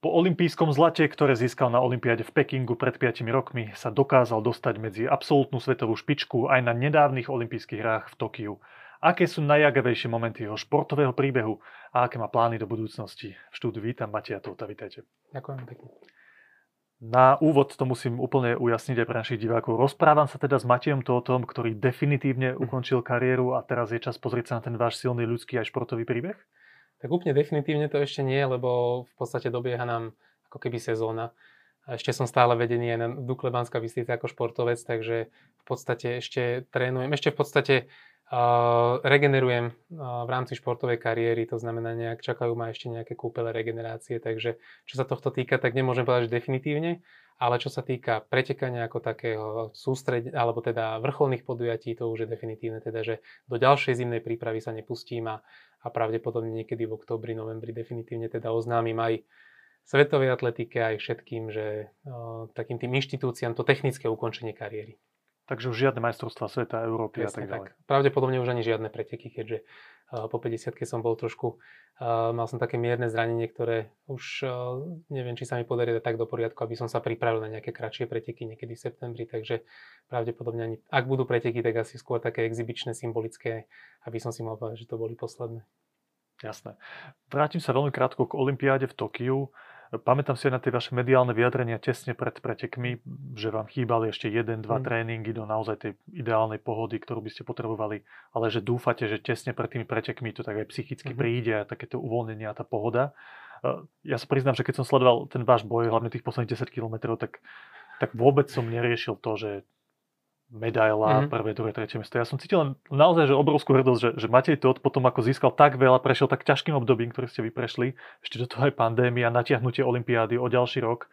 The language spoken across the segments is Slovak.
Po olympijskom zlate, ktoré získal na Olympiáde v Pekingu pred 5 rokmi, sa dokázal dostať medzi absolútnu svetovú špičku aj na nedávnych olympijských hrách v Tokiu. Aké sú najjagavejšie momenty jeho športového príbehu a aké má plány do budúcnosti? V štúdiu vítam Matia Tota, vítajte. Ďakujem pekne. Na úvod to musím úplne ujasniť aj pre našich divákov. Rozprávam sa teda s Matejom Totom, ktorý definitívne mhm. ukončil kariéru a teraz je čas pozrieť sa na ten váš silný ľudský aj športový príbeh? Tak úplne definitívne to ešte nie, lebo v podstate dobieha nám ako keby sezóna. Ešte som stále vedený aj na Dukle Banská Bystrica ako športovec, takže v podstate ešte trénujem. Ešte v podstate uh, regenerujem uh, v rámci športovej kariéry, to znamená, nejak čakajú ma ešte nejaké kúpele regenerácie, takže čo sa tohto týka, tak nemôžem povedať, že definitívne, ale čo sa týka pretekania ako takého sústred, alebo teda vrcholných podujatí, to už je definitívne, teda, že do ďalšej zimnej prípravy sa nepustím a a pravdepodobne niekedy v oktobri, novembri definitívne teda oznámim aj svetovej atletike, aj všetkým, že o, takým tým inštitúciám to technické ukončenie kariéry. Takže už žiadne majstrovstvá sveta, Európy Presne, a tak ďalej. Tak. Pravdepodobne už ani žiadne preteky, keďže po 50 som bol trošku, mal som také mierne zranenie, ktoré už uh, neviem, či sa mi podarí dať tak do poriadku, aby som sa pripravil na nejaké kratšie preteky niekedy v septembri, takže pravdepodobne ani, ak budú preteky, tak asi skôr také exibičné, symbolické, aby som si mal povedať, že to boli posledné. Jasné. Vrátim sa veľmi krátko k Olympiáde v Tokiu. Pamätám si aj na tie vaše mediálne vyjadrenia tesne pred pretekmi, že vám chýbali ešte jeden, dva mm. tréningy do naozaj tej ideálnej pohody, ktorú by ste potrebovali, ale že dúfate, že tesne pred tými pretekmi to tak aj psychicky mm. príde a takéto uvoľnenie a tá pohoda. Ja sa priznám, že keď som sledoval ten váš boj, hlavne tých posledných 10 kilometrov, tak, tak vôbec som neriešil to, že medaila, mm-hmm. prvé, druhé, tretie miesto. Ja som cítil naozaj že obrovskú hrdosť, že, že Matej Todt potom ako získal tak veľa, prešiel tak ťažkým obdobím, ktoré ste vy prešli, ešte do toho aj pandémia, natiahnutie olympiády o ďalší rok,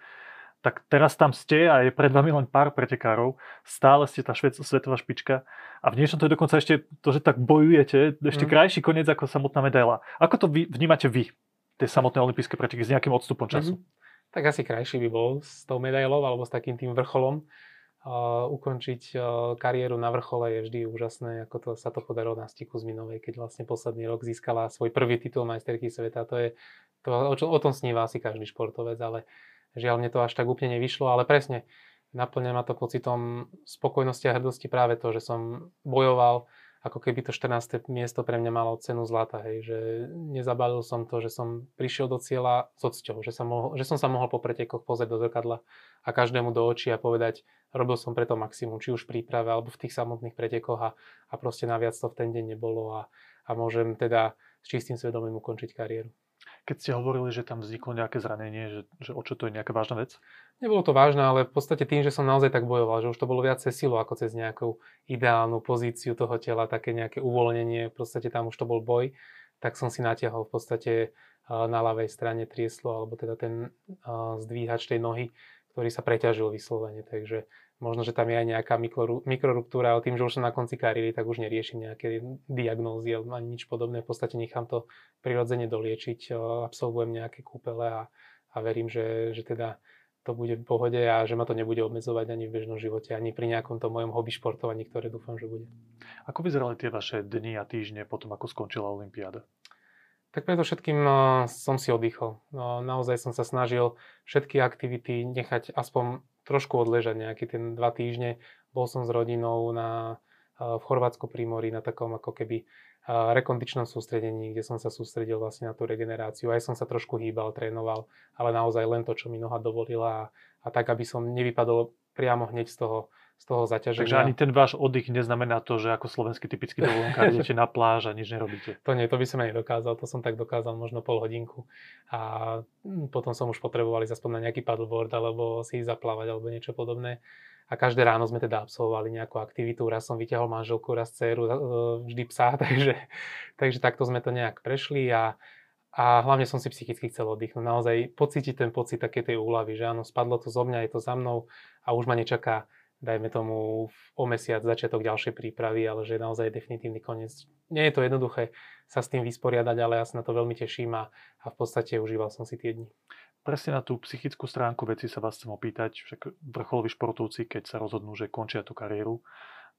tak teraz tam ste a je pred vami len pár pretekárov, stále ste tá švec, svetová špička a v niečom to je dokonca ešte to, že tak bojujete, ešte mm. krajší koniec ako samotná medaila. Ako to vy, vnímate vy, tie samotné olympijské preteky s nejakým odstupom času? Mm-hmm. Tak asi krajší by bol s tou medailou alebo s takým tým vrcholom ukončiť kariéru na vrchole je vždy úžasné, ako to, sa to podarilo na stiku z Minovej, keď vlastne posledný rok získala svoj prvý titul majsterky sveta. To je, to, o, o tom sníva asi každý športovec, ale žiaľ mne to až tak úplne nevyšlo, ale presne naplňa ma to pocitom spokojnosti a hrdosti práve to, že som bojoval, ako keby to 14. miesto pre mňa malo cenu zlata, hej, že nezabalil som to, že som prišiel do cieľa s odsťou, že, sa mohol, že som sa mohol po pretekoch pozrieť do zrkadla a každému do očí a povedať, robil som preto maximum, či už v príprave alebo v tých samotných pretekoch a, a proste naviac to v ten deň nebolo a, a môžem teda s čistým svedomím ukončiť kariéru. Keď ste hovorili, že tam vzniklo nejaké zranenie, že, že o čo to je nejaká vážna vec? Nebolo to vážne, ale v podstate tým, že som naozaj tak bojoval, že už to bolo viac cez silu ako cez nejakú ideálnu pozíciu toho tela, také nejaké uvoľnenie, v podstate tam už to bol boj, tak som si natiahol v podstate na ľavej strane trieslo, alebo teda ten zdvíhač tej nohy, ktorý sa preťažil vyslovene, takže možno, že tam je aj nejaká mikroruptúra, ale tým, že už som na konci kariéry, tak už neriešim nejaké diagnózy ani nič podobné. V podstate nechám to prirodzene doliečiť, absolvujem nejaké kúpele a, a verím, že, že teda to bude v pohode a že ma to nebude obmedzovať ani v bežnom živote, ani pri nejakom tom mojom hobby športovaní, ktoré dúfam, že bude. Ako vyzerali tie vaše dni a týždne potom, ako skončila Olympiáda? Tak preto všetkým som si oddychol. No, naozaj som sa snažil všetky aktivity nechať aspoň trošku odležať nejaký ten dva týždne. Bol som s rodinou na, v Chorvátsku pri mori na takom ako keby rekondičnom sústredení, kde som sa sústredil vlastne na tú regeneráciu. Aj som sa trošku hýbal, trénoval, ale naozaj len to, čo mi noha dovolila a, a tak, aby som nevypadol priamo hneď z toho z toho zaťaženia. Takže ani ten váš oddych neznamená to, že ako slovenský typický dovolenkár idete na pláž a nič nerobíte. To nie, to by som aj nedokázal, to som tak dokázal možno pol hodinku a potom som už potreboval ísť aspoň na nejaký paddleboard alebo si ísť zaplávať alebo niečo podobné. A každé ráno sme teda absolvovali nejakú aktivitu, raz som vyťahol manželku, raz dceru, e, vždy psa, takže, takže takto sme to nejak prešli a a hlavne som si psychicky chcel oddychnúť. Naozaj pocítiť ten pocit také tej úlavy, že áno, spadlo to zo mňa, je to za mnou a už ma nečaká dajme tomu o mesiac začiatok ďalšej prípravy, ale že je naozaj definitívny koniec. Nie je to jednoduché sa s tým vysporiadať, ale ja sa na to veľmi teším a, a v podstate užíval som si tie dni. Presne na tú psychickú stránku veci sa vás chcem opýtať, však vrcholoví športovci, keď sa rozhodnú, že končia tú kariéru,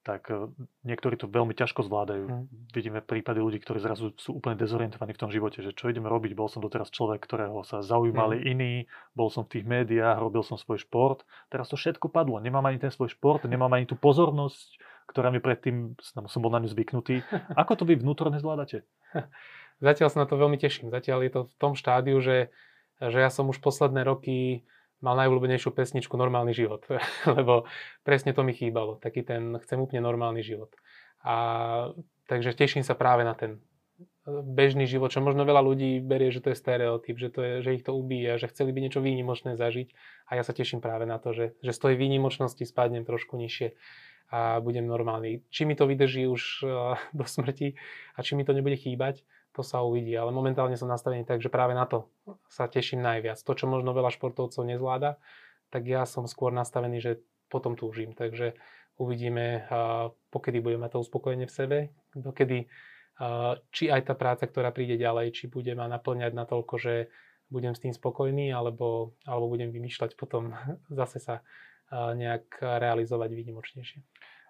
tak e, niektorí to veľmi ťažko zvládajú. Mm. Vidíme prípady ľudí, ktorí zrazu sú úplne dezorientovaní v tom živote, že čo idem robiť, bol som doteraz človek, ktorého sa zaujímali mm. iní, bol som v tých médiách, robil som svoj šport, teraz to všetko padlo, nemám ani ten svoj šport, nemám ani tú pozornosť, ktorá mi predtým, som bol na ňu zvyknutý. Ako to vy vnútorne zvládate? Zatiaľ sa na to veľmi teším. Zatiaľ je to v tom štádiu, že, že ja som už posledné roky mal najobľúbenejšiu pesničku Normálny život, lebo presne to mi chýbalo, taký ten chcem úplne normálny život. A takže teším sa práve na ten e, bežný život, čo možno veľa ľudí berie, že to je stereotyp, že, to je, že ich to ubíja, že chceli by niečo výnimočné zažiť a ja sa teším práve na to, že, že z tej výnimočnosti spadnem trošku nižšie a budem normálny. Či mi to vydrží už e, do smrti a či mi to nebude chýbať, to sa uvidí. Ale momentálne som nastavený tak, že práve na to sa teším najviac. To, čo možno veľa športovcov nezvláda, tak ja som skôr nastavený, že potom túžim. Takže uvidíme, pokedy budeme mať to uspokojenie v sebe, dokedy, či aj tá práca, ktorá príde ďalej, či bude ma naplňať na toľko, že budem s tým spokojný, alebo, alebo budem vymýšľať potom zase sa nejak realizovať výnimočnejšie.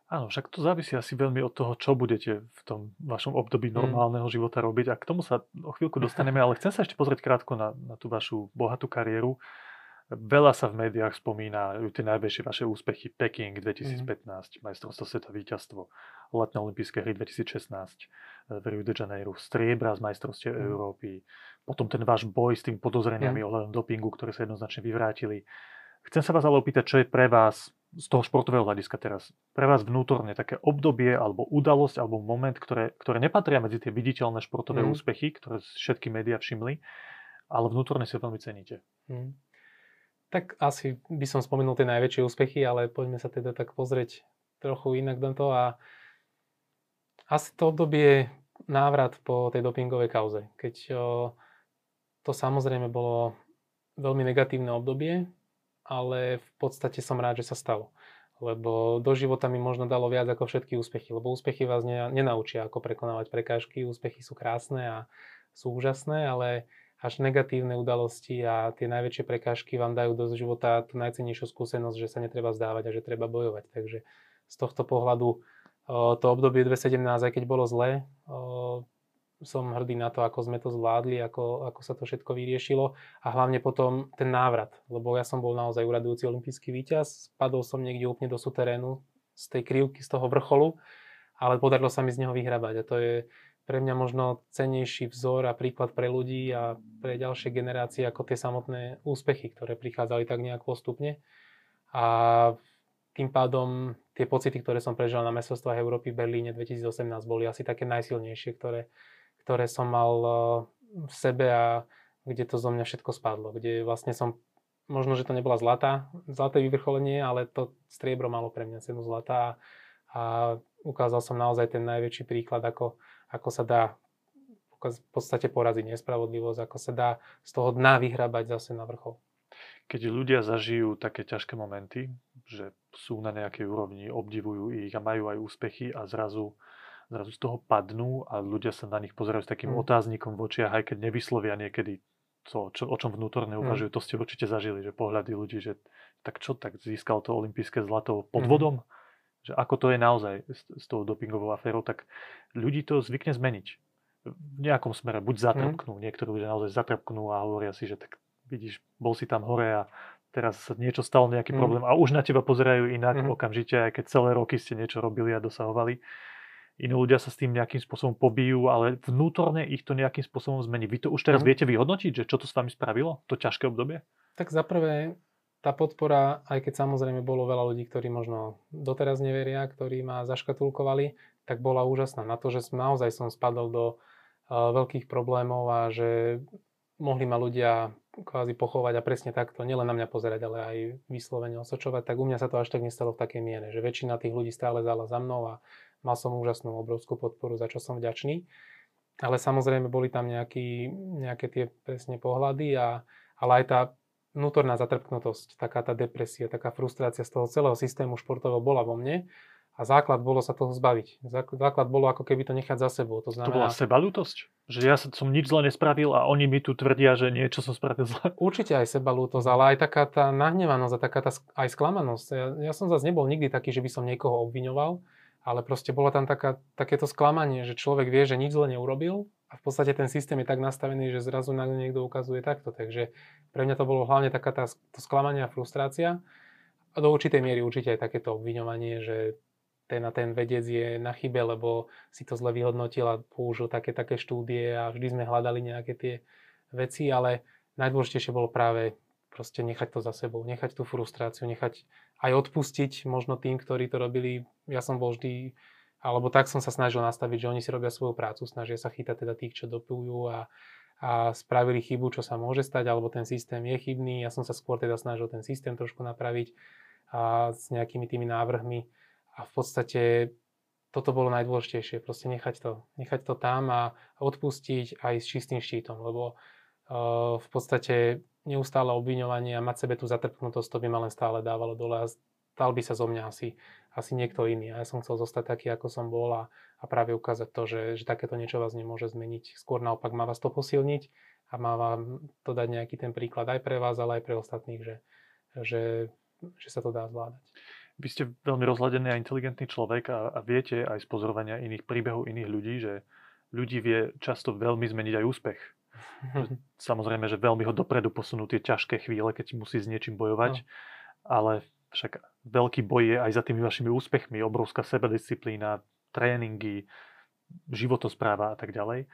Áno, však to závisí asi veľmi od toho, čo budete v tom vašom období mm. normálneho mm. života robiť. A k tomu sa o chvíľku dostaneme, ale chcem sa ešte pozrieť krátko na, na tú vašu bohatú kariéru. Veľa sa v médiách spomína tie najväčšie vaše úspechy. Peking 2015, mm. majstrovstvo sveta víťazstvo, letné olympijské hry 2016 v Rio de Janeiro, striebra z majstrovstiev mm. Európy, potom ten váš boj s tým podozreniami mm. ohľadom dopingu, ktoré sa jednoznačne vyvrátili. Chcem sa vás ale opýtať, čo je pre vás z toho športového hľadiska teraz, pre vás vnútorne také obdobie alebo udalosť alebo moment, ktoré, ktoré nepatria medzi tie viditeľné športové mm. úspechy, ktoré všetky médiá všimli, ale vnútorne si veľmi ceníte? Mm. Tak asi by som spomenul tie najväčšie úspechy, ale poďme sa teda tak pozrieť trochu inak na to a asi to obdobie návrat po tej dopingovej kauze, keď o, to samozrejme bolo veľmi negatívne obdobie, ale v podstate som rád, že sa stalo. Lebo do života mi možno dalo viac ako všetky úspechy, lebo úspechy vás nenaučia, ako prekonávať prekážky. Úspechy sú krásne a sú úžasné, ale až negatívne udalosti a tie najväčšie prekážky vám dajú do života tú najcennejšiu skúsenosť, že sa netreba zdávať a že treba bojovať. Takže z tohto pohľadu to obdobie 2017, aj keď bolo zlé, som hrdý na to, ako sme to zvládli, ako, ako sa to všetko vyriešilo a hlavne potom ten návrat, lebo ja som bol naozaj uradujúci olimpijský víťaz, spadol som niekde úplne do suterénu z tej krivky, z toho vrcholu, ale podarilo sa mi z neho vyhrabať a to je pre mňa možno cennejší vzor a príklad pre ľudí a pre ďalšie generácie ako tie samotné úspechy, ktoré prichádzali tak nejak postupne. A tým pádom tie pocity, ktoré som prežil na mestrovstvách Európy v Berlíne 2018 boli asi také najsilnejšie, ktoré, ktoré som mal eh, v sebe a kde to zo mňa všetko spadlo. Kde vlastne som, možno, že to nebola zlatá, zlaté vyvrcholenie, ale to striebro malo pre mňa cenu zlata a ukázal som naozaj ten najväčší príklad, ako, ako sa dá v podstate poraziť nespravodlivosť, ako sa dá z toho dna vyhrabať zase na vrchol. Keď ľudia zažijú také ťažké momenty, že sú na nejakej úrovni, obdivujú ich a majú aj úspechy a zrazu zrazu z toho padnú a ľudia sa na nich pozerajú s takým mm. otáznikom v očiach, aj keď nevyslovia niekedy to, čo, o čom vnútorne mm. uvažujú. Mm. To ste určite zažili, že pohľady ľudí, že tak čo, tak získal to olympijské zlato pod mm. vodom? Že ako to je naozaj s, s tou dopingovou aférou, tak ľudí to zvykne zmeniť. V nejakom smere, buď zatrpknú, mm. niektorí ľudia naozaj zatrpknú a hovoria si, že tak vidíš, bol si tam hore a teraz sa niečo stalo, nejaký mm. problém a už na teba pozerajú inak mm. okamžite, aj keď celé roky ste niečo robili a dosahovali iní ľudia sa s tým nejakým spôsobom pobijú, ale vnútorne ich to nejakým spôsobom zmení. Vy to už teraz mm. viete vyhodnotiť, že čo to s vami spravilo, to ťažké obdobie? Tak zaprvé tá podpora, aj keď samozrejme bolo veľa ľudí, ktorí možno doteraz neveria, ktorí ma zaškatulkovali, tak bola úžasná. Na to, že naozaj som spadol do uh, veľkých problémov a že mohli ma ľudia kvázi pochovať a presne takto, nielen na mňa pozerať, ale aj vyslovene osočovať, tak u mňa sa to až tak nestalo v takej miere, že väčšina tých ľudí stále zala za mnou a mal som úžasnú, obrovskú podporu, za čo som vďačný. Ale samozrejme boli tam nejaký, nejaké tie presne pohľady, a, ale aj tá vnútorná zatrpknutosť, taká tá depresia, taká frustrácia z toho celého systému športového bola vo mne. A základ bolo sa toho zbaviť. Základ bolo ako keby to nechať za sebou. To, znamená... to bola sebalútosť? Že ja som nič zle nespravil a oni mi tu tvrdia, že niečo som spravil zle? Určite aj sebalútosť, ale aj taká tá nahnevanosť a taká tá aj sklamanosť. Ja, ja som zase nebol nikdy taký, že by som niekoho obviňoval, ale proste bolo tam taká, takéto sklamanie, že človek vie, že nič zle neurobil a v podstate ten systém je tak nastavený, že zrazu na niekto ukazuje takto. Takže pre mňa to bolo hlavne taká tá, to sklamanie a frustrácia a do určitej miery určite aj takéto obviňovanie, že ten a ten vedec je na chybe, lebo si to zle vyhodnotil a použil také, také štúdie a vždy sme hľadali nejaké tie veci, ale najdôležitejšie bolo práve proste nechať to za sebou, nechať tú frustráciu, nechať aj odpustiť možno tým, ktorí to robili. Ja som bol vždy, alebo tak som sa snažil nastaviť, že oni si robia svoju prácu, snažia sa chytať teda tých, čo dopujú a, a spravili chybu, čo sa môže stať, alebo ten systém je chybný. Ja som sa skôr teda snažil ten systém trošku napraviť a s nejakými tými návrhmi a v podstate toto bolo najdôležitejšie, proste nechať to, nechať to tam a odpustiť aj s čistým štítom, lebo uh, v podstate neustále obviňovanie a mať sebe tú zatrpnutosť, to by ma len stále dávalo dole a stal by sa zo mňa asi, asi niekto iný. A ja som chcel zostať taký, ako som bol a, a práve ukázať to, že, že takéto niečo vás nemôže zmeniť. Skôr naopak má vás to posilniť a má vám to dať nejaký ten príklad aj pre vás, ale aj pre ostatných, že, že, že sa to dá zvládať. Vy ste veľmi rozhľadený a inteligentný človek a, a viete aj z pozorovania iných príbehov iných ľudí, že ľudí vie často veľmi zmeniť aj úspech. Samozrejme, že veľmi ho dopredu posunú tie ťažké chvíle, keď musí s niečím bojovať, no. ale však veľký boj je aj za tými vašimi úspechmi, obrovská sebedisciplína, tréningy, životospráva a tak ďalej.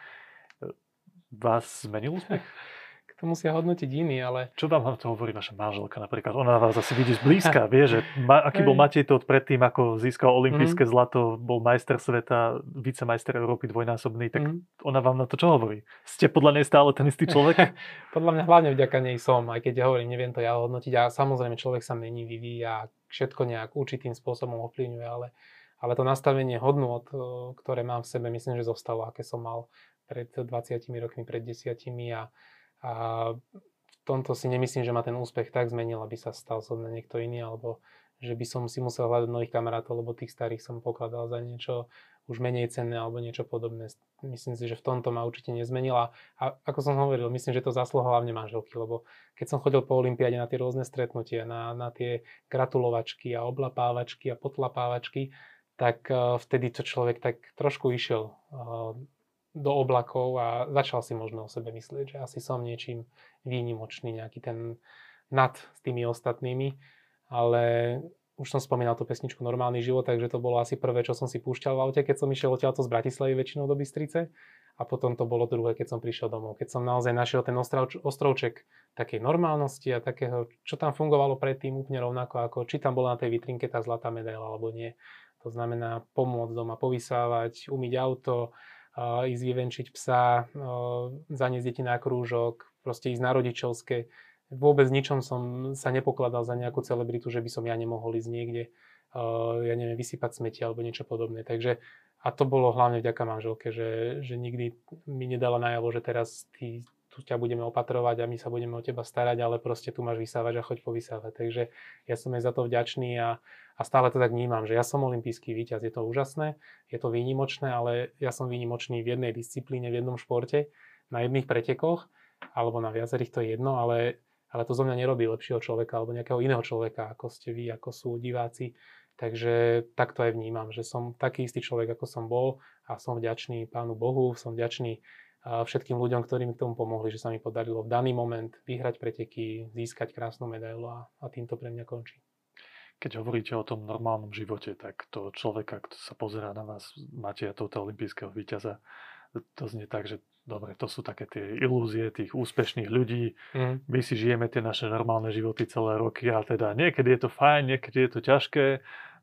Vás zmenil úspech? to musia hodnotiť iní, ale... Čo vám to hovorí vaša manželka napríklad? Ona vás asi vidí zblízka, vie, že ma, aký bol Matej Todt predtým, ako získal olympijské mm-hmm. zlato, bol majster sveta, vicemajster Európy dvojnásobný, tak mm-hmm. ona vám na to čo hovorí? Ste podľa nej stále ten istý človek? podľa mňa hlavne vďaka nej som, aj keď ja hovorím, neviem to ja hodnotiť a samozrejme človek sa mení, vyvíja, všetko nejak určitým spôsobom ovplyvňuje, ale, ale to nastavenie hodnot, ktoré mám v sebe, myslím, že zostalo, aké som mal pred 20 rokmi, pred 10 a a v tomto si nemyslím, že ma ten úspech tak zmenil, aby sa stal som na niekto iný, alebo že by som si musel hľadať nových kamarátov, lebo tých starých som pokladal za niečo už menej cenné alebo niečo podobné. Myslím si, že v tomto ma určite nezmenila. A ako som hovoril, myslím, že to zasluha hlavne manželky, lebo keď som chodil po Olympiáde na tie rôzne stretnutia, na, na tie gratulovačky a oblapávačky a potlapávačky, tak uh, vtedy to človek tak trošku išiel uh, do oblakov a začal si možno o sebe myslieť, že asi som niečím výnimočný, nejaký ten nad s tými ostatnými, ale už som spomínal tú pesničku Normálny život, takže to bolo asi prvé, čo som si púšťal v aute, keď som išiel odtiaľto z Bratislavy väčšinou do Bystrice. A potom to bolo druhé, keď som prišiel domov, keď som naozaj našiel ten ostrovč, ostrovček takej normálnosti a takého, čo tam fungovalo predtým úplne rovnako, ako či tam bola na tej vitrinke tá zlatá medaila alebo nie. To znamená pomôcť doma povysávať, umyť auto, ísť vyvenčiť psa, zaniesť deti na krúžok, proste ísť na rodičovské. Vôbec ničom som sa nepokladal za nejakú celebritu, že by som ja nemohol ísť niekde, ja neviem, vysypať smeti alebo niečo podobné. Takže a to bolo hlavne vďaka manželke, že, že nikdy mi nedala najavo, že teraz ty, tu ťa budeme opatrovať a my sa budeme o teba starať, ale proste tu máš vysávať a choď povysávať. Takže ja som jej za to vďačný a, a stále to tak vnímam, že ja som olimpijský víťaz, je to úžasné, je to výnimočné, ale ja som výnimočný v jednej disciplíne, v jednom športe, na jedných pretekoch, alebo na viacerých to je jedno, ale, ale to zo mňa nerobí lepšieho človeka alebo nejakého iného človeka, ako ste vy, ako sú diváci. Takže takto aj vnímam, že som taký istý človek, ako som bol a som vďačný Pánu Bohu, som vďačný všetkým ľuďom, ktorí mi k tomu pomohli, že sa mi podarilo v daný moment vyhrať preteky, získať krásnu medailu a, a tým to pre mňa končí. Keď hovoríte o tom normálnom živote, tak to človeka, kto sa pozerá na vás, máte tohto olympijského víťaza, to znie tak, že dobre, to sú také tie ilúzie tých úspešných ľudí. Mm. My si žijeme tie naše normálne životy celé roky a teda niekedy je to fajn, niekedy je to ťažké,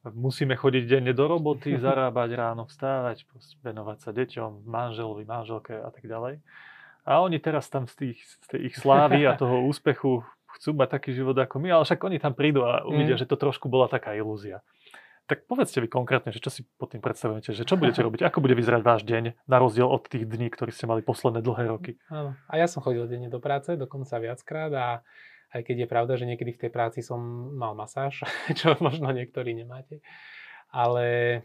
musíme chodiť denne do roboty, zarábať ráno, vstávať, venovať sa deťom, manželovi, manželke a tak ďalej. A oni teraz tam z, tých, z tej ich slávy a toho úspechu chcú mať taký život ako my, ale však oni tam prídu a uvidia, mm. že to trošku bola taká ilúzia. Tak povedzte vy konkrétne, že čo si pod tým predstavujete, že čo budete robiť, ako bude vyzerať váš deň, na rozdiel od tých dní, ktorí ste mali posledné dlhé roky. Áno. A ja som chodil denne do práce, dokonca viackrát a aj keď je pravda, že niekedy v tej práci som mal masáž, čo možno niektorí nemáte. Ale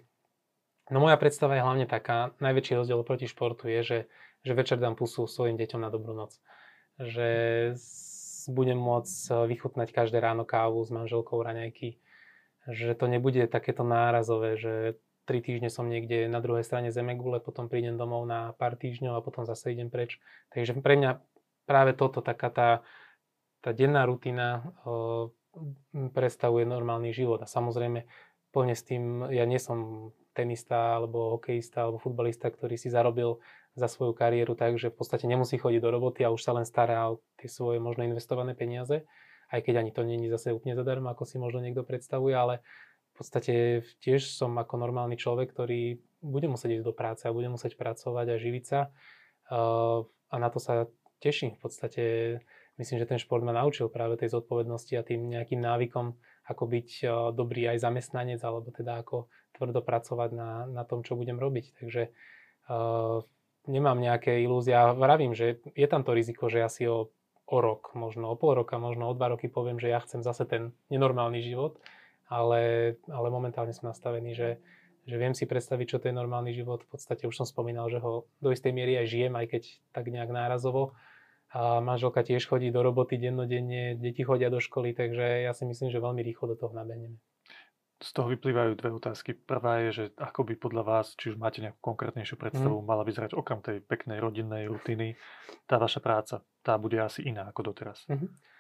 no moja predstava je hlavne taká, najväčší rozdiel proti športu je, že, že večer dám pusu svojim deťom na dobrú noc. Že budem môcť vychutnať každé ráno kávu s manželkou raňajky. Že to nebude takéto nárazové, že tri týždne som niekde na druhej strane Zemegule, potom prídem domov na pár týždňov a potom zase idem preč. Takže pre mňa práve toto, taká tá, tá denná rutina uh, predstavuje normálny život. A samozrejme, plne s tým, ja nie som tenista alebo hokejista alebo futbalista, ktorý si zarobil za svoju kariéru tak, že v podstate nemusí chodiť do roboty a už sa len stará o tie svoje možno investované peniaze, aj keď ani to není zase úplne zadarmo, ako si možno niekto predstavuje, ale v podstate tiež som ako normálny človek, ktorý bude musieť ísť do práce a bude musieť pracovať a živiť sa. A na to sa teším. V podstate myslím, že ten šport ma naučil práve tej zodpovednosti a tým nejakým návykom, ako byť dobrý aj zamestnanec, alebo teda ako tvrdo pracovať na, na tom, čo budem robiť. Takže uh, nemám nejaké ilúzie. Vravím, že je tam to riziko, že asi o, o rok, možno o pol roka, možno o dva roky poviem, že ja chcem zase ten nenormálny život ale, ale momentálne som nastavený, že, že viem si predstaviť, čo to je normálny život. V podstate už som spomínal, že ho do istej miery aj žijem, aj keď tak nejak nárazovo. A manželka tiež chodí do roboty dennodenne, deti chodia do školy, takže ja si myslím, že veľmi rýchlo do toho nabehneme. Z toho vyplývajú dve otázky. Prvá je, že ako by podľa vás, či už máte nejakú konkrétnejšiu predstavu, mm. mala vyzerať okrem tej peknej rodinnej rutiny, tá vaša práca. Tá bude asi iná ako doteraz. Mm-hmm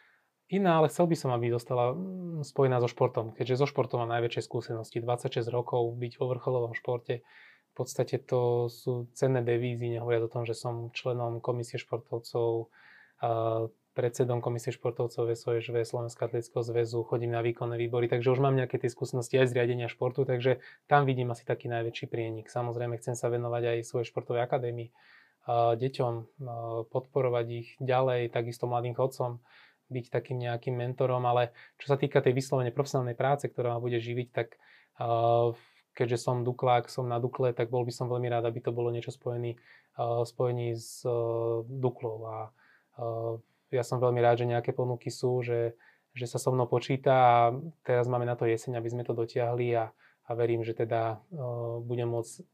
iná, ale chcel by som, aby zostala mm, spojená so športom, keďže so športom mám najväčšie skúsenosti. 26 rokov byť vo vrcholovom športe, v podstate to sú cenné devízy, nehovoriac o tom, že som členom komisie športovcov, predsedom komisie športovcov VSOŽV Slovenského atletického zväzu, chodím na výkonné výbory, takže už mám nejaké tie skúsenosti aj z riadenia športu, takže tam vidím asi taký najväčší prienik. Samozrejme chcem sa venovať aj svojej športovej akadémii, deťom, podporovať ich ďalej, takisto mladým chodcom byť takým nejakým mentorom, ale čo sa týka tej vyslovene profesionálnej práce, ktorá ma bude živiť, tak keďže som Duklák, som na Dukle, tak bol by som veľmi rád, aby to bolo niečo spojený, uh, spojený s Duklou. A ja som veľmi rád, že nejaké ponuky sú, že, že sa so mnou počíta a teraz máme na to jeseň, aby sme to dotiahli a, a verím, že teda uh, budem môcť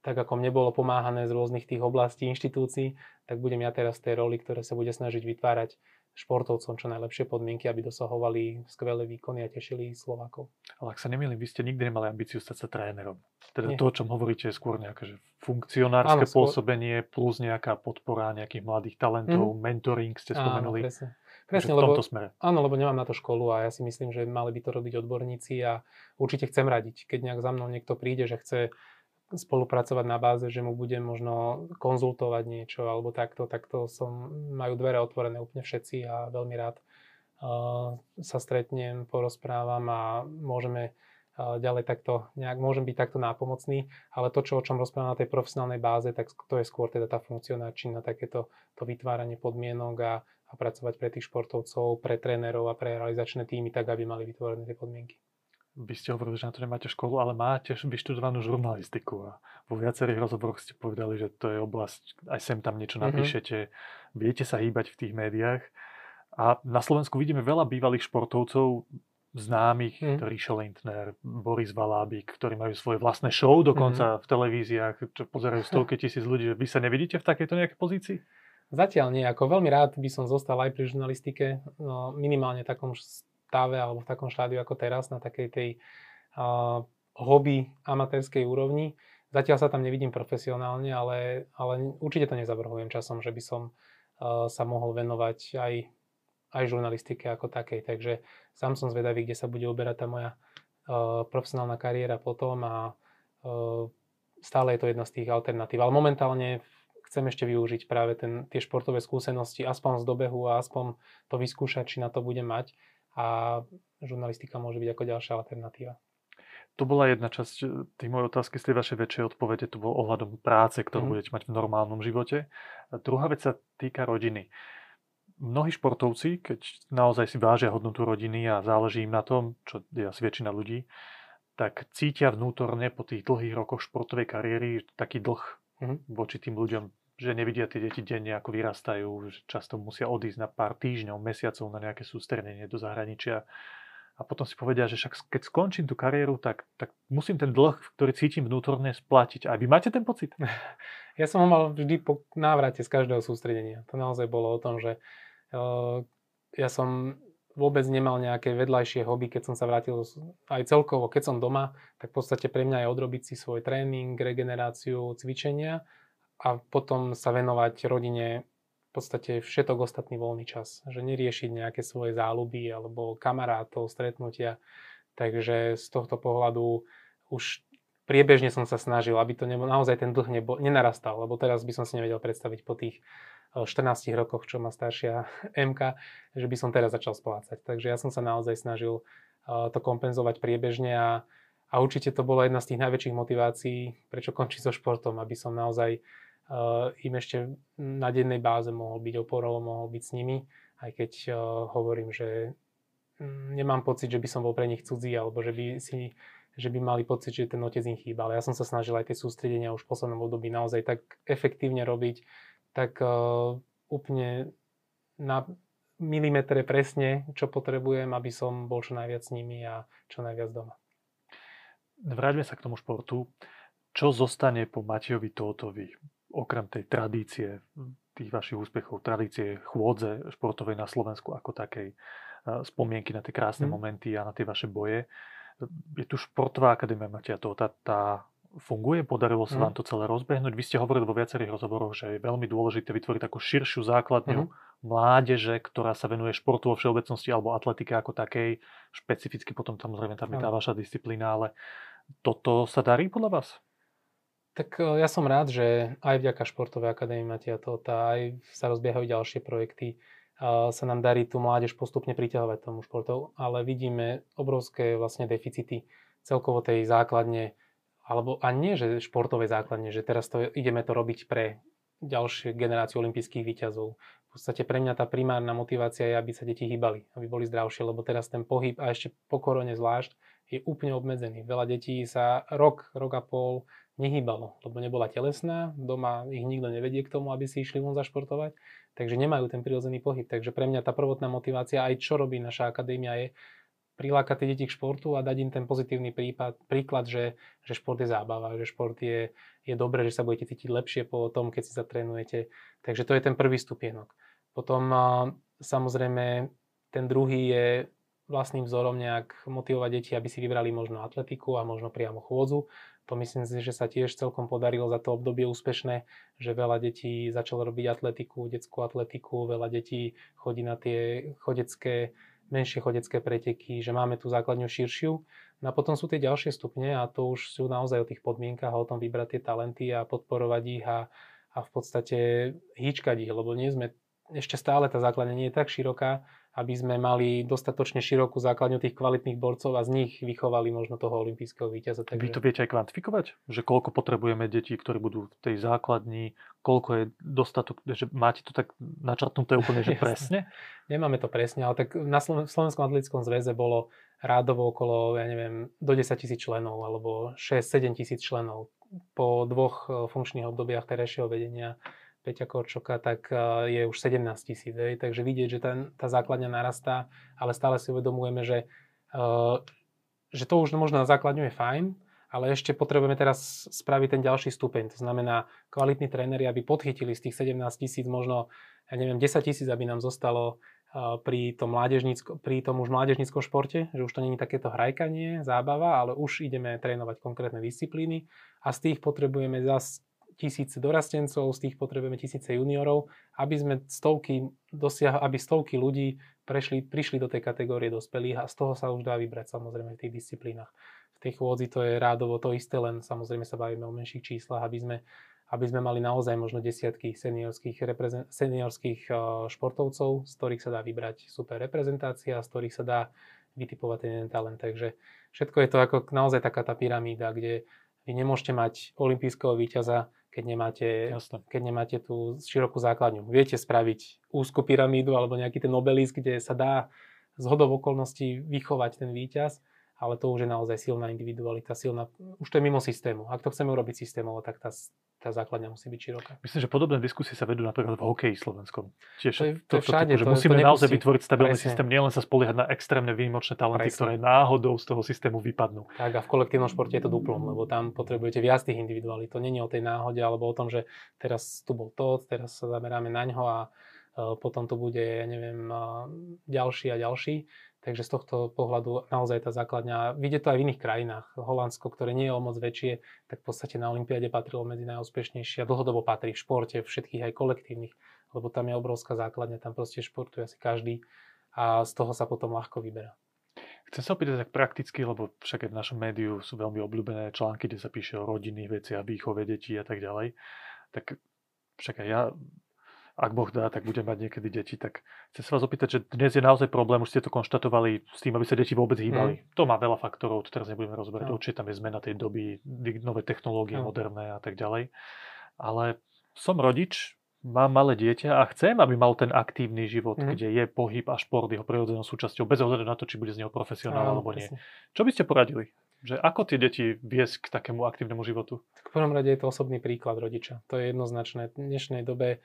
tak ako mne bolo pomáhané z rôznych tých oblastí, inštitúcií, tak budem ja teraz v tej roli, ktoré sa bude snažiť vytvárať športovcom čo najlepšie podmienky, aby dosahovali skvelé výkony a tešili Slovákov. Ale ak sa nemýlim, vy ste nikdy nemali ambíciu stať sa trénerom. Teda Nie. to, o čom hovoríte, je skôr nejaké že funkcionárske Áno, skôr... pôsobenie plus nejaká podpora nejakých mladých talentov, mm. mentoring ste spomenuli. Áno, presne. Presne, v tomto lebo, smere. Áno, lebo nemám na to školu a ja si myslím, že mali by to robiť odborníci a určite chcem radiť. Keď nejak za mnou niekto príde, že chce spolupracovať na báze, že mu budem možno konzultovať niečo alebo takto, takto som, majú dvere otvorené úplne všetci a veľmi rád uh, sa stretnem, porozprávam a môžeme uh, ďalej takto, nejak môžem byť takto nápomocný, ale to, čo, o čom rozprávam na tej profesionálnej báze, tak to je skôr teda tá funkcionárčina, takéto to vytváranie podmienok a, a pracovať pre tých športovcov, pre trénerov a pre realizačné týmy, tak aby mali vytvorené tie podmienky by ste hovorili, že na to nemáte školu, ale máte vyštudovanú žurnalistiku a vo viacerých rozhovoroch ste povedali, že to je oblasť, aj sem tam niečo mhm. napíšete, mm-hmm. viete sa hýbať v tých médiách. A na Slovensku vidíme veľa bývalých športovcov, známych, mm. Ríšo Lindner, Boris Valábik, ktorí majú svoje vlastné show dokonca mm. v televíziách, čo pozerajú stovky tisíc ľudí. Vy sa nevidíte v takejto nejakej pozícii? Zatiaľ nie. Ako veľmi rád by som zostal aj pri žurnalistike, no, minimálne takom stave alebo v takom štádiu ako teraz, na takej tej uh, hobby amatérskej úrovni. Zatiaľ sa tam nevidím profesionálne, ale, ale určite to nezavrhujem časom, že by som uh, sa mohol venovať aj, aj žurnalistike ako takej. Takže sám som zvedavý, kde sa bude uberať tá moja uh, profesionálna kariéra potom a uh, stále je to jedna z tých alternatív. Ale momentálne chcem ešte využiť práve ten, tie športové skúsenosti, aspoň z dobehu a aspoň to vyskúšať, či na to budem mať a žurnalistika môže byť ako ďalšia alternatíva. To bola jedna časť eh, tých mojej otázky z tej vašej väčšej odpovede, to bol ohľadom práce, ktorú mm. budete mať v normálnom živote. A druhá vec sa týka rodiny. Mnohí športovci, keď naozaj si vážia hodnotu rodiny a záleží im na tom, čo je asi väčšina ľudí, tak cítia vnútorne po tých dlhých rokoch športovej kariéry taký dlh mm. voči tým ľuďom, že nevidia tie deti denne, ako vyrastajú, že často musia odísť na pár týždňov, mesiacov na nejaké sústredenie do zahraničia. A potom si povedia, že však keď skončím tú kariéru, tak, tak musím ten dlh, ktorý cítim vnútorne, splatiť. A vy máte ten pocit? Ja som ho mal vždy po návrate z každého sústredenia. To naozaj bolo o tom, že uh, ja som vôbec nemal nejaké vedľajšie hobby, keď som sa vrátil aj celkovo, keď som doma, tak v podstate pre mňa je odrobiť si svoj tréning, regeneráciu, cvičenia a potom sa venovať rodine v podstate všetok ostatný voľný čas. Že neriešiť nejaké svoje záľuby alebo kamarátov, stretnutia. Takže z tohto pohľadu už priebežne som sa snažil, aby to nebol, naozaj ten dlh nebo, nenarastal, lebo teraz by som si nevedel predstaviť po tých 14 rokoch, čo má staršia MK, že by som teraz začal splácať. Takže ja som sa naozaj snažil to kompenzovať priebežne a, a určite to bola jedna z tých najväčších motivácií, prečo končiť so športom, aby som naozaj im ešte na dennej báze mohol byť oporou, mohol byť s nimi, aj keď uh, hovorím, že nemám pocit, že by som bol pre nich cudzí, alebo že by si že by mali pocit, že ten otec im chýbal. Ja som sa snažil aj tie sústredenia už v poslednom období naozaj tak efektívne robiť, tak uh, úplne na milimetre presne, čo potrebujem, aby som bol čo najviac s nimi a čo najviac doma. Vráťme sa k tomu športu. Čo zostane po Matejovi Tótovi, okrem tej tradície, tých vašich úspechov, tradície chôdze športovej na Slovensku ako takej, spomienky na tie krásne mm. momenty a na tie vaše boje. Je tu športová akadémia Matia Tóta, tá funguje? Podarilo sa mm. vám to celé rozbehnúť? Vy ste hovorili vo viacerých rozhovoroch, že je veľmi dôležité vytvoriť takú širšiu základňu mm. mládeže, ktorá sa venuje športu vo všeobecnosti alebo atletike ako takej. Špecificky potom samozrejme tam je tá vaša disciplína, ale toto sa darí podľa vás? Tak e, ja som rád, že aj vďaka Športovej akadémii Matia Tota, aj sa rozbiehajú ďalšie projekty, sa nám darí tú mládež postupne priťahovať tomu športov, ale vidíme obrovské vlastne deficity celkovo tej základne alebo a nie, že športovej základne, že teraz to, ideme to robiť pre ďalšie generáciu olympijských výťazov. V podstate pre mňa tá primárna motivácia je, aby sa deti hýbali, aby boli zdravšie, lebo teraz ten pohyb, a ešte po korone zvlášť, je úplne obmedzený. Veľa detí sa rok, rok a pol nehýbalo, lebo nebola telesná, doma ich nikto nevedie k tomu, aby si išli von zašportovať, takže nemajú ten prirodzený pohyb. Takže pre mňa tá prvotná motivácia, aj čo robí naša akadémia, je prilákať tie deti k športu a dať im ten pozitívny prípad, príklad, že, že šport je zábava, že šport je, je dobré, že sa budete cítiť lepšie po tom, keď si zatrénujete. Takže to je ten prvý stupienok. Potom samozrejme ten druhý je vlastným vzorom nejak motivovať deti, aby si vybrali možno atletiku a možno priamo chôdzu. To myslím si, že sa tiež celkom podarilo za to obdobie úspešné, že veľa detí začalo robiť atletiku, detskú atletiku, veľa detí chodí na tie chodecké menšie chodecké preteky, že máme tú základňu širšiu. No a potom sú tie ďalšie stupne a to už sú naozaj o tých podmienkach a o tom vybrať tie talenty a podporovať ich a, a v podstate hýčkať ich, lebo nie sme, ešte stále tá základňa nie je tak široká, aby sme mali dostatočne širokú základňu tých kvalitných borcov a z nich vychovali možno toho olympijského víťaza. Takže... Vy to viete aj kvantifikovať? Že koľko potrebujeme detí, ktorí budú v tej základni, koľko je dostatok, že máte to tak načrtnuté úplne, že presne? Nemáme to presne, ale tak na Slovenskom atletickom zväze bolo rádovo okolo, ja neviem, do 10 tisíc členov alebo 6-7 tisíc členov po dvoch eh, funkčných obdobiach terajšieho vedenia Peťa Korčoka, tak je už 17 tisíc. Takže vidieť, že tá, tá základňa narastá, ale stále si uvedomujeme, že, že to už možno na základňu je fajn, ale ešte potrebujeme teraz spraviť ten ďalší stupeň. To znamená, kvalitní tréneri, aby podchytili z tých 17 tisíc možno, ja neviem, 10 tisíc, aby nám zostalo pri tom, pri tom už mládežníckom športe, že už to není takéto hrajkanie, zábava, ale už ideme trénovať konkrétne disciplíny a z tých potrebujeme zase tisíce dorastencov, z tých potrebujeme tisíce juniorov, aby sme stovky dosiah- aby stovky ľudí prešli, prišli do tej kategórie dospelých a z toho sa už dá vybrať samozrejme v tých disciplínach. V tej chôdzi to je rádovo to isté, len samozrejme sa bavíme o menších číslach, aby sme, aby sme mali naozaj možno desiatky seniorských, reprezen- seniorských športovcov, z ktorých sa dá vybrať super reprezentácia, z ktorých sa dá vytipovať ten talent. Takže všetko je to ako naozaj taká tá pyramída, kde vy nemôžete mať olimpijského víťaza keď nemáte, keď nemáte tú širokú základňu. Viete spraviť úzku pyramídu alebo nejaký ten obelisk, kde sa dá z hodov okolností vychovať ten víťaz, ale to už je naozaj silná individualita, silná, už to je mimo systému. Ak to chceme urobiť systémovo, tak tá, tá základňa musí byť široká. Myslím, že podobné diskusie sa vedú napríklad v hokeji slovenskom. Tiež to je, to, je všade. To, že to, musíme to naozaj vytvoriť stabilný Presne. systém, nielen sa spoliehať na extrémne výnimočné talenty, Presne. ktoré náhodou z toho systému vypadnú. Tak a v kolektívnom športe je to duplom, lebo tam potrebujete viac tých individuálí. To není o tej náhode alebo o tom, že teraz tu bol to, teraz sa zameráme na ňo a potom to bude, ja neviem, ďalší a ďalší. Takže z tohto pohľadu naozaj tá základňa, vidie to aj v iných krajinách. Holandsko, ktoré nie je o moc väčšie, tak v podstate na Olympiáde patrilo medzi najúspešnejšie a dlhodobo patrí v športe, všetkých aj kolektívnych, lebo tam je obrovská základňa, tam proste športuje asi každý a z toho sa potom ľahko vyberá. Chcem sa opýtať tak prakticky, lebo však aj v našom médiu sú veľmi obľúbené články, kde sa píše o rodinných veciach, výchove detí a tak ďalej. Tak však aj ja, ak Boh dá, tak budem mať niekedy deti. Tak chcem sa vás opýtať, že dnes je naozaj problém, už ste to konštatovali s tým, aby sa deti vôbec hýbali. Mm. To má veľa faktorov, to teraz nebudeme rozberať. No. Určite tam je zmena tej doby, nové technológie, no. moderné a tak ďalej. Ale som rodič, mám malé dieťa a chcem, aby mal ten aktívny život, mm. kde je pohyb a šport jeho prirodzenou súčasťou, bez ohľadu na to, či bude z neho profesionál alebo nie. Presne. Čo by ste poradili? Že ako tie deti viesť k takému aktívnemu životu? Tak v prvom rade je to osobný príklad rodiča. To je jednoznačné. V dnešnej dobe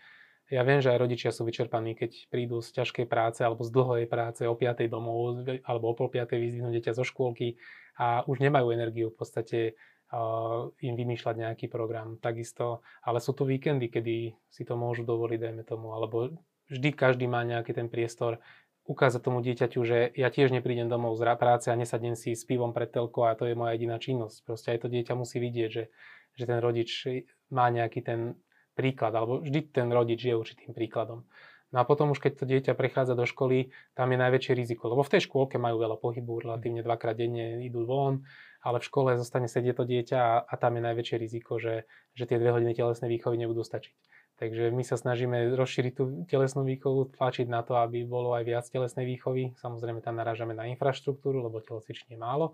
ja viem, že aj rodičia sú vyčerpaní, keď prídu z ťažkej práce alebo z dlhej práce o 5. domov alebo o pol 5. vyzvihnú dieťa zo škôlky a už nemajú energiu v podstate im vymýšľať nejaký program. Takisto, ale sú tu víkendy, kedy si to môžu dovoliť, dajme tomu, alebo vždy každý má nejaký ten priestor ukázať tomu dieťaťu, že ja tiež neprídem domov z práce a nesadnem si s pivom pred telko a to je moja jediná činnosť. Proste aj to dieťa musí vidieť, že, že ten rodič má nejaký ten príklad, alebo vždy ten rodič je určitým príkladom. No a potom už keď to dieťa prechádza do školy, tam je najväčšie riziko, lebo v tej škôlke majú veľa pohybu, relatívne dvakrát denne idú von, ale v škole zostane sedieť to dieťa a, a tam je najväčšie riziko, že, že tie dve hodiny telesnej výchovy nebudú stačiť. Takže my sa snažíme rozšíriť tú telesnú výchovu, tlačiť na to, aby bolo aj viac telesnej výchovy. Samozrejme tam narážame na infraštruktúru, lebo telocvične je málo.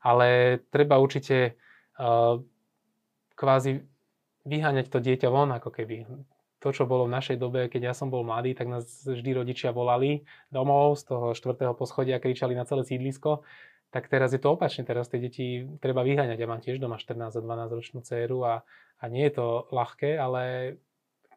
Ale treba určite uh, kvázi vyháňať to dieťa von, ako keby. To, čo bolo v našej dobe, keď ja som bol mladý, tak nás vždy rodičia volali domov z toho štvrtého poschodia, kričali na celé sídlisko tak teraz je to opačne, teraz tie deti treba vyháňať. Ja mám tiež doma 14 a 12 ročnú dceru a, a nie je to ľahké, ale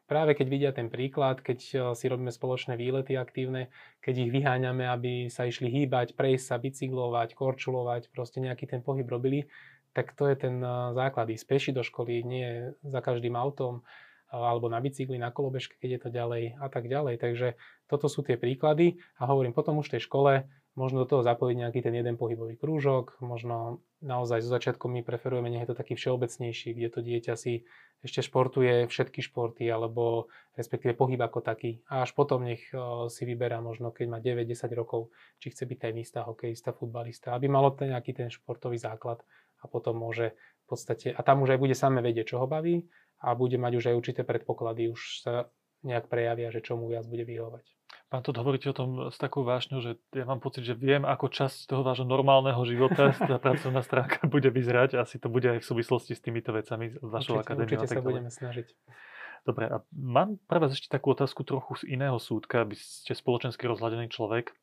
práve keď vidia ten príklad, keď eh, si robíme spoločné výlety aktívne, keď ich vyháňame, aby sa išli hýbať, prejsť sa, bicyklovať, korčulovať, proste nejaký ten pohyb robili, tak to je ten eh, základ. Ísť peši do školy, nie za každým autom, eh, alebo na bicykli, na kolobežke, keď je to ďalej a tak ďalej. Takže toto sú tie príklady a hovorím, potom už v tej škole možno do toho zapojiť nejaký ten jeden pohybový krúžok, možno naozaj zo začiatku my preferujeme, nech je to taký všeobecnejší, kde to dieťa si ešte športuje všetky športy, alebo respektíve pohyb ako taký. A až potom nech si vyberá možno, keď má 9-10 rokov, či chce byť tenista, hokejista, futbalista, aby malo ten nejaký ten športový základ a potom môže v podstate, a tam už aj bude same vedieť, čo ho baví a bude mať už aj určité predpoklady, už sa nejak prejavia, že čo mu viac bude vyhovať. Pán to hovoríte o tom s takou vášňou, že ja mám pocit, že viem, ako časť toho vášho normálneho života tá pracovná stránka bude vyzerať. Asi to bude aj v súvislosti s týmito vecami, s vašou určite, akadémiou. Určite sa budeme snažiť. Dobre, a mám pre vás ešte takú otázku trochu z iného súdka, aby ste spoločensky rozhľadený človek.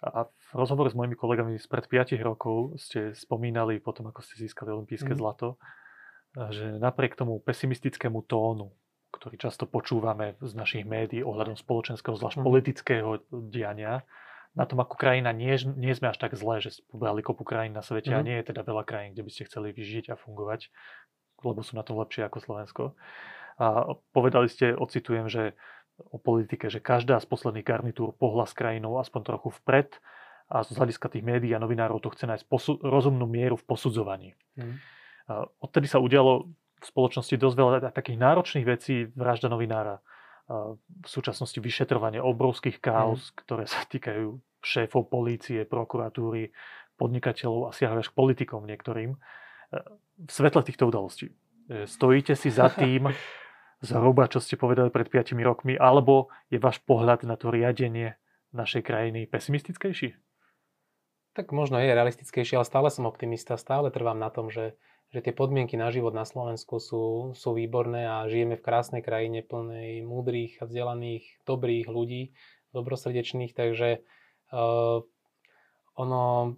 A v rozhovore s mojimi kolegami spred 5 rokov ste spomínali potom, ako ste získali olympijské mm. zlato, že napriek tomu pesimistickému tónu, ktorý často počúvame z našich médií ohľadom spoločenského, zvlášť mm. politického diania, na tom, ako krajina nie, nie sme až tak zlé, že pobrali kopu krajín na svete mm. a mhm. nie je teda veľa krajín, kde by ste chceli vyžiť a fungovať, lebo sú na tom lepšie ako Slovensko. A povedali ste, ocitujem, že o politike, že každá z posledných garnitúr pohla s krajinou aspoň trochu vpred a z hľadiska tých médií a novinárov to chce nájsť posu- rozumnú mieru v posudzovaní. Mm. Odtedy sa udialo v spoločnosti dosť veľa takých náročných vecí, vražda novinára, v súčasnosti vyšetrovanie obrovských kaos, mm. ktoré sa týkajú šéfov polície, prokuratúry, podnikateľov a siahajú až k politikom niektorým. V svetle týchto udalostí e, stojíte si za tým, zhruba, čo ste povedali pred 5 rokmi, alebo je váš pohľad na to riadenie našej krajiny pesimistickejší? Tak možno je realistickejší, ale stále som optimista, stále trvám na tom, že že tie podmienky na život na Slovensku sú, sú výborné a žijeme v krásnej krajine plnej múdrych a vzdelaných, dobrých ľudí, dobrosrdečných, takže uh, ono,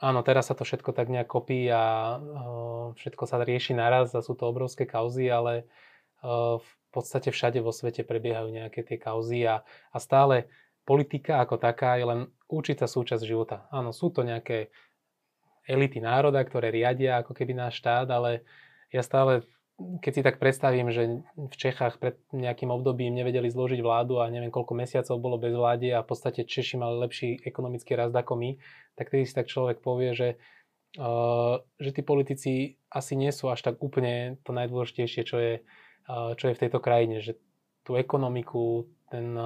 áno, teraz sa to všetko tak nejak kopí a uh, všetko sa rieši naraz a sú to obrovské kauzy, ale uh, v podstate všade vo svete prebiehajú nejaké tie kauzy a, a stále politika ako taká je len určitá súčasť života. Áno, sú to nejaké elity národa, ktoré riadia ako keby náš štát, ale ja stále keď si tak predstavím, že v Čechách pred nejakým obdobím nevedeli zložiť vládu a neviem koľko mesiacov bolo bez vlády a v podstate Češi mali lepší ekonomický rast ako my, tak tedy si tak človek povie, že, uh, že tí politici asi nie sú až tak úplne to najdôležitejšie, čo je, uh, čo je v tejto krajine. Že tú ekonomiku, ten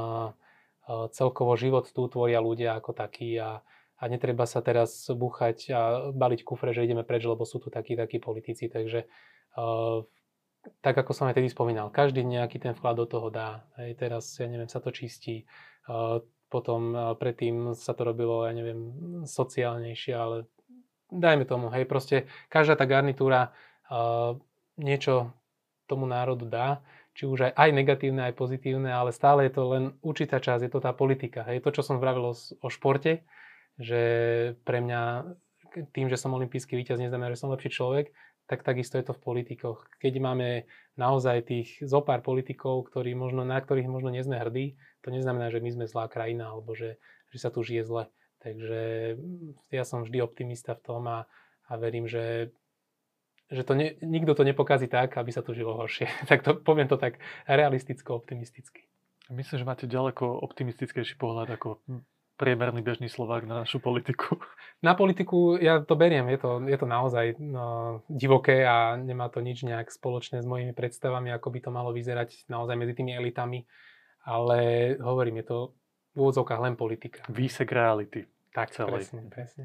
celkovo život tu tvoria ľudia ako takí a, a netreba sa teraz búchať a baliť kufre, že ideme preč, lebo sú tu takí, takí politici. Takže tak ako som aj tedy spomínal, každý nejaký ten vklad do toho dá. Hej, teraz, ja neviem, sa to čistí. Potom predtým sa to robilo, ja neviem, sociálnejšie, ale dajme tomu, hej, proste každá tá garnitúra niečo tomu národu dá, či už aj, aj negatívne, aj pozitívne, ale stále je to len určitá časť, je to tá politika. Hej, to, čo som vravil o, o športe, že pre mňa tým, že som olimpijský víťaz, neznamená, že som lepší človek, tak takisto je to v politikoch. Keď máme naozaj tých zopár politikov, ktorí možno, na ktorých možno nie sme hrdí, to neznamená, že my sme zlá krajina alebo že, že sa tu žije zle. Takže ja som vždy optimista v tom a, a verím, že, že to ne, nikto to nepokazí tak, aby sa tu žilo horšie. tak to, poviem to tak realisticko, optimisticky. Myslím, že máte ďaleko optimistickejší pohľad ako priemerný bežný Slovák na našu politiku? Na politiku ja to beriem, je to, je to naozaj no, divoké a nemá to nič nejak spoločné s mojimi predstavami, ako by to malo vyzerať naozaj medzi tými elitami, ale hovorím, je to v úvodzovkách len politika. Výsek reality. Tak, celej. presne, presne.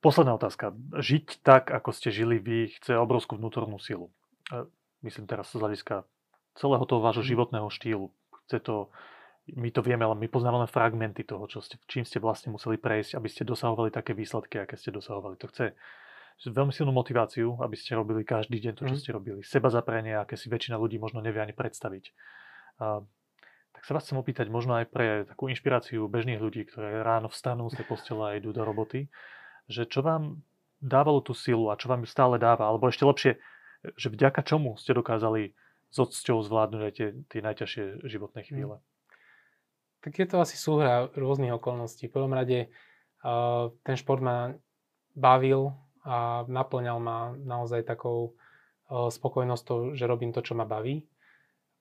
Posledná otázka. Žiť tak, ako ste žili vy, chce obrovskú vnútornú silu. E, myslím teraz z hľadiska celého toho vášho mhm. životného štýlu. Chce to my to vieme, ale my poznáme len fragmenty toho, čo ste, čím ste vlastne museli prejsť, aby ste dosahovali také výsledky, aké ste dosahovali. To chce veľmi silnú motiváciu, aby ste robili každý deň to, čo mm. ste robili. Seba zaprenie, aké si väčšina ľudí možno nevie ani predstaviť. A, tak sa vás chcem opýtať možno aj pre takú inšpiráciu bežných ľudí, ktoré ráno vstanú z tej postele a idú do roboty, že čo vám dávalo tú silu a čo vám ju stále dáva, alebo ešte lepšie, že vďaka čomu ste dokázali s odsťou zvládnuť aj tie, tie najťažšie životné chvíle. Mm. Tak je to asi súhra rôznych okolností. V prvom rade uh, ten šport ma bavil a naplňal ma naozaj takou uh, spokojnosťou, že robím to, čo ma baví.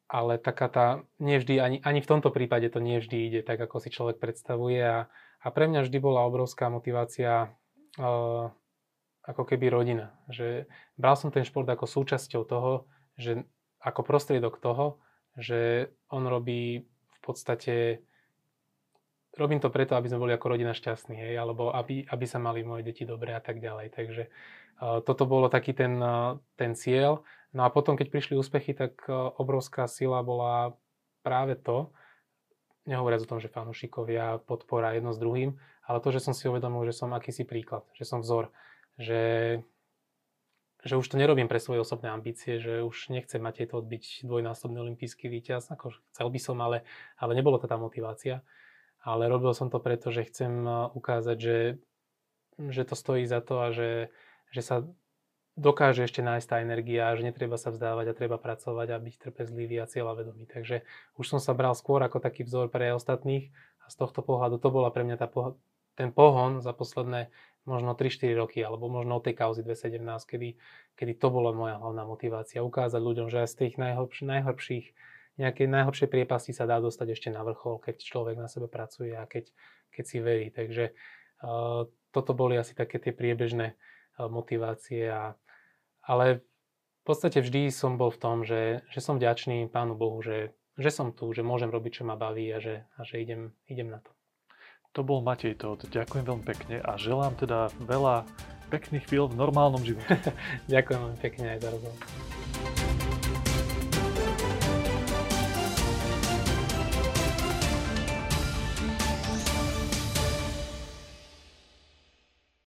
Ale taká tá, nevždy, ani, ani v tomto prípade to nevždy ide tak, ako si človek predstavuje. A, a pre mňa vždy bola obrovská motivácia ako keby rodina. Že bral som ten šport ako súčasťou toho, že ako prostriedok toho, že on robí v podstate robím to preto, aby sme boli ako rodina šťastní, hej, alebo aby, aby sa mali moje deti dobre a tak ďalej. Takže toto bolo taký ten, ten cieľ. No a potom, keď prišli úspechy, tak obrovská sila bola práve to, nehovoriac o tom, že fanúšikovia podpora jedno s druhým, ale to, že som si uvedomil, že som akýsi príklad, že som vzor, že, že už to nerobím pre svoje osobné ambície, že už nechcem mať to odbyť dvojnásobný olimpijský víťaz, ako chcel by som, ale, ale nebolo to tá motivácia ale robil som to preto, že chcem eh, ukázať, že, že to stojí za to a že, že sa dokáže ešte nájsť tá energia, že netreba sa vzdávať a treba pracovať a byť trpezlivý a cieľavedomý. Takže už som sa bral skôr ako taký vzor pre ostatných a z tohto pohľadu to bola pre mňa tá ten pohon za posledné možno 3-4 roky, alebo možno od tej kauzy 2017, kedy, kedy to bola moja hlavná motivácia. Ukázať ľuďom, že aj z tých najhlbš- najhlbších nejakej najhlbšej priepasti sa dá dostať ešte na vrchol, keď človek na sebe pracuje a keď, keď si verí. Takže uh, toto boli asi také tie priebežné uh, motivácie. A, ale v podstate vždy som bol v tom, že, že som vďačný Pánu Bohu, že, že som tu, že môžem robiť, čo ma baví a že, a že idem, idem na to. To bol Matej Todt. Ďakujem veľmi pekne a želám teda veľa pekných chvíľ v normálnom živote. Ďakujem veľmi pekne aj za rozhovor.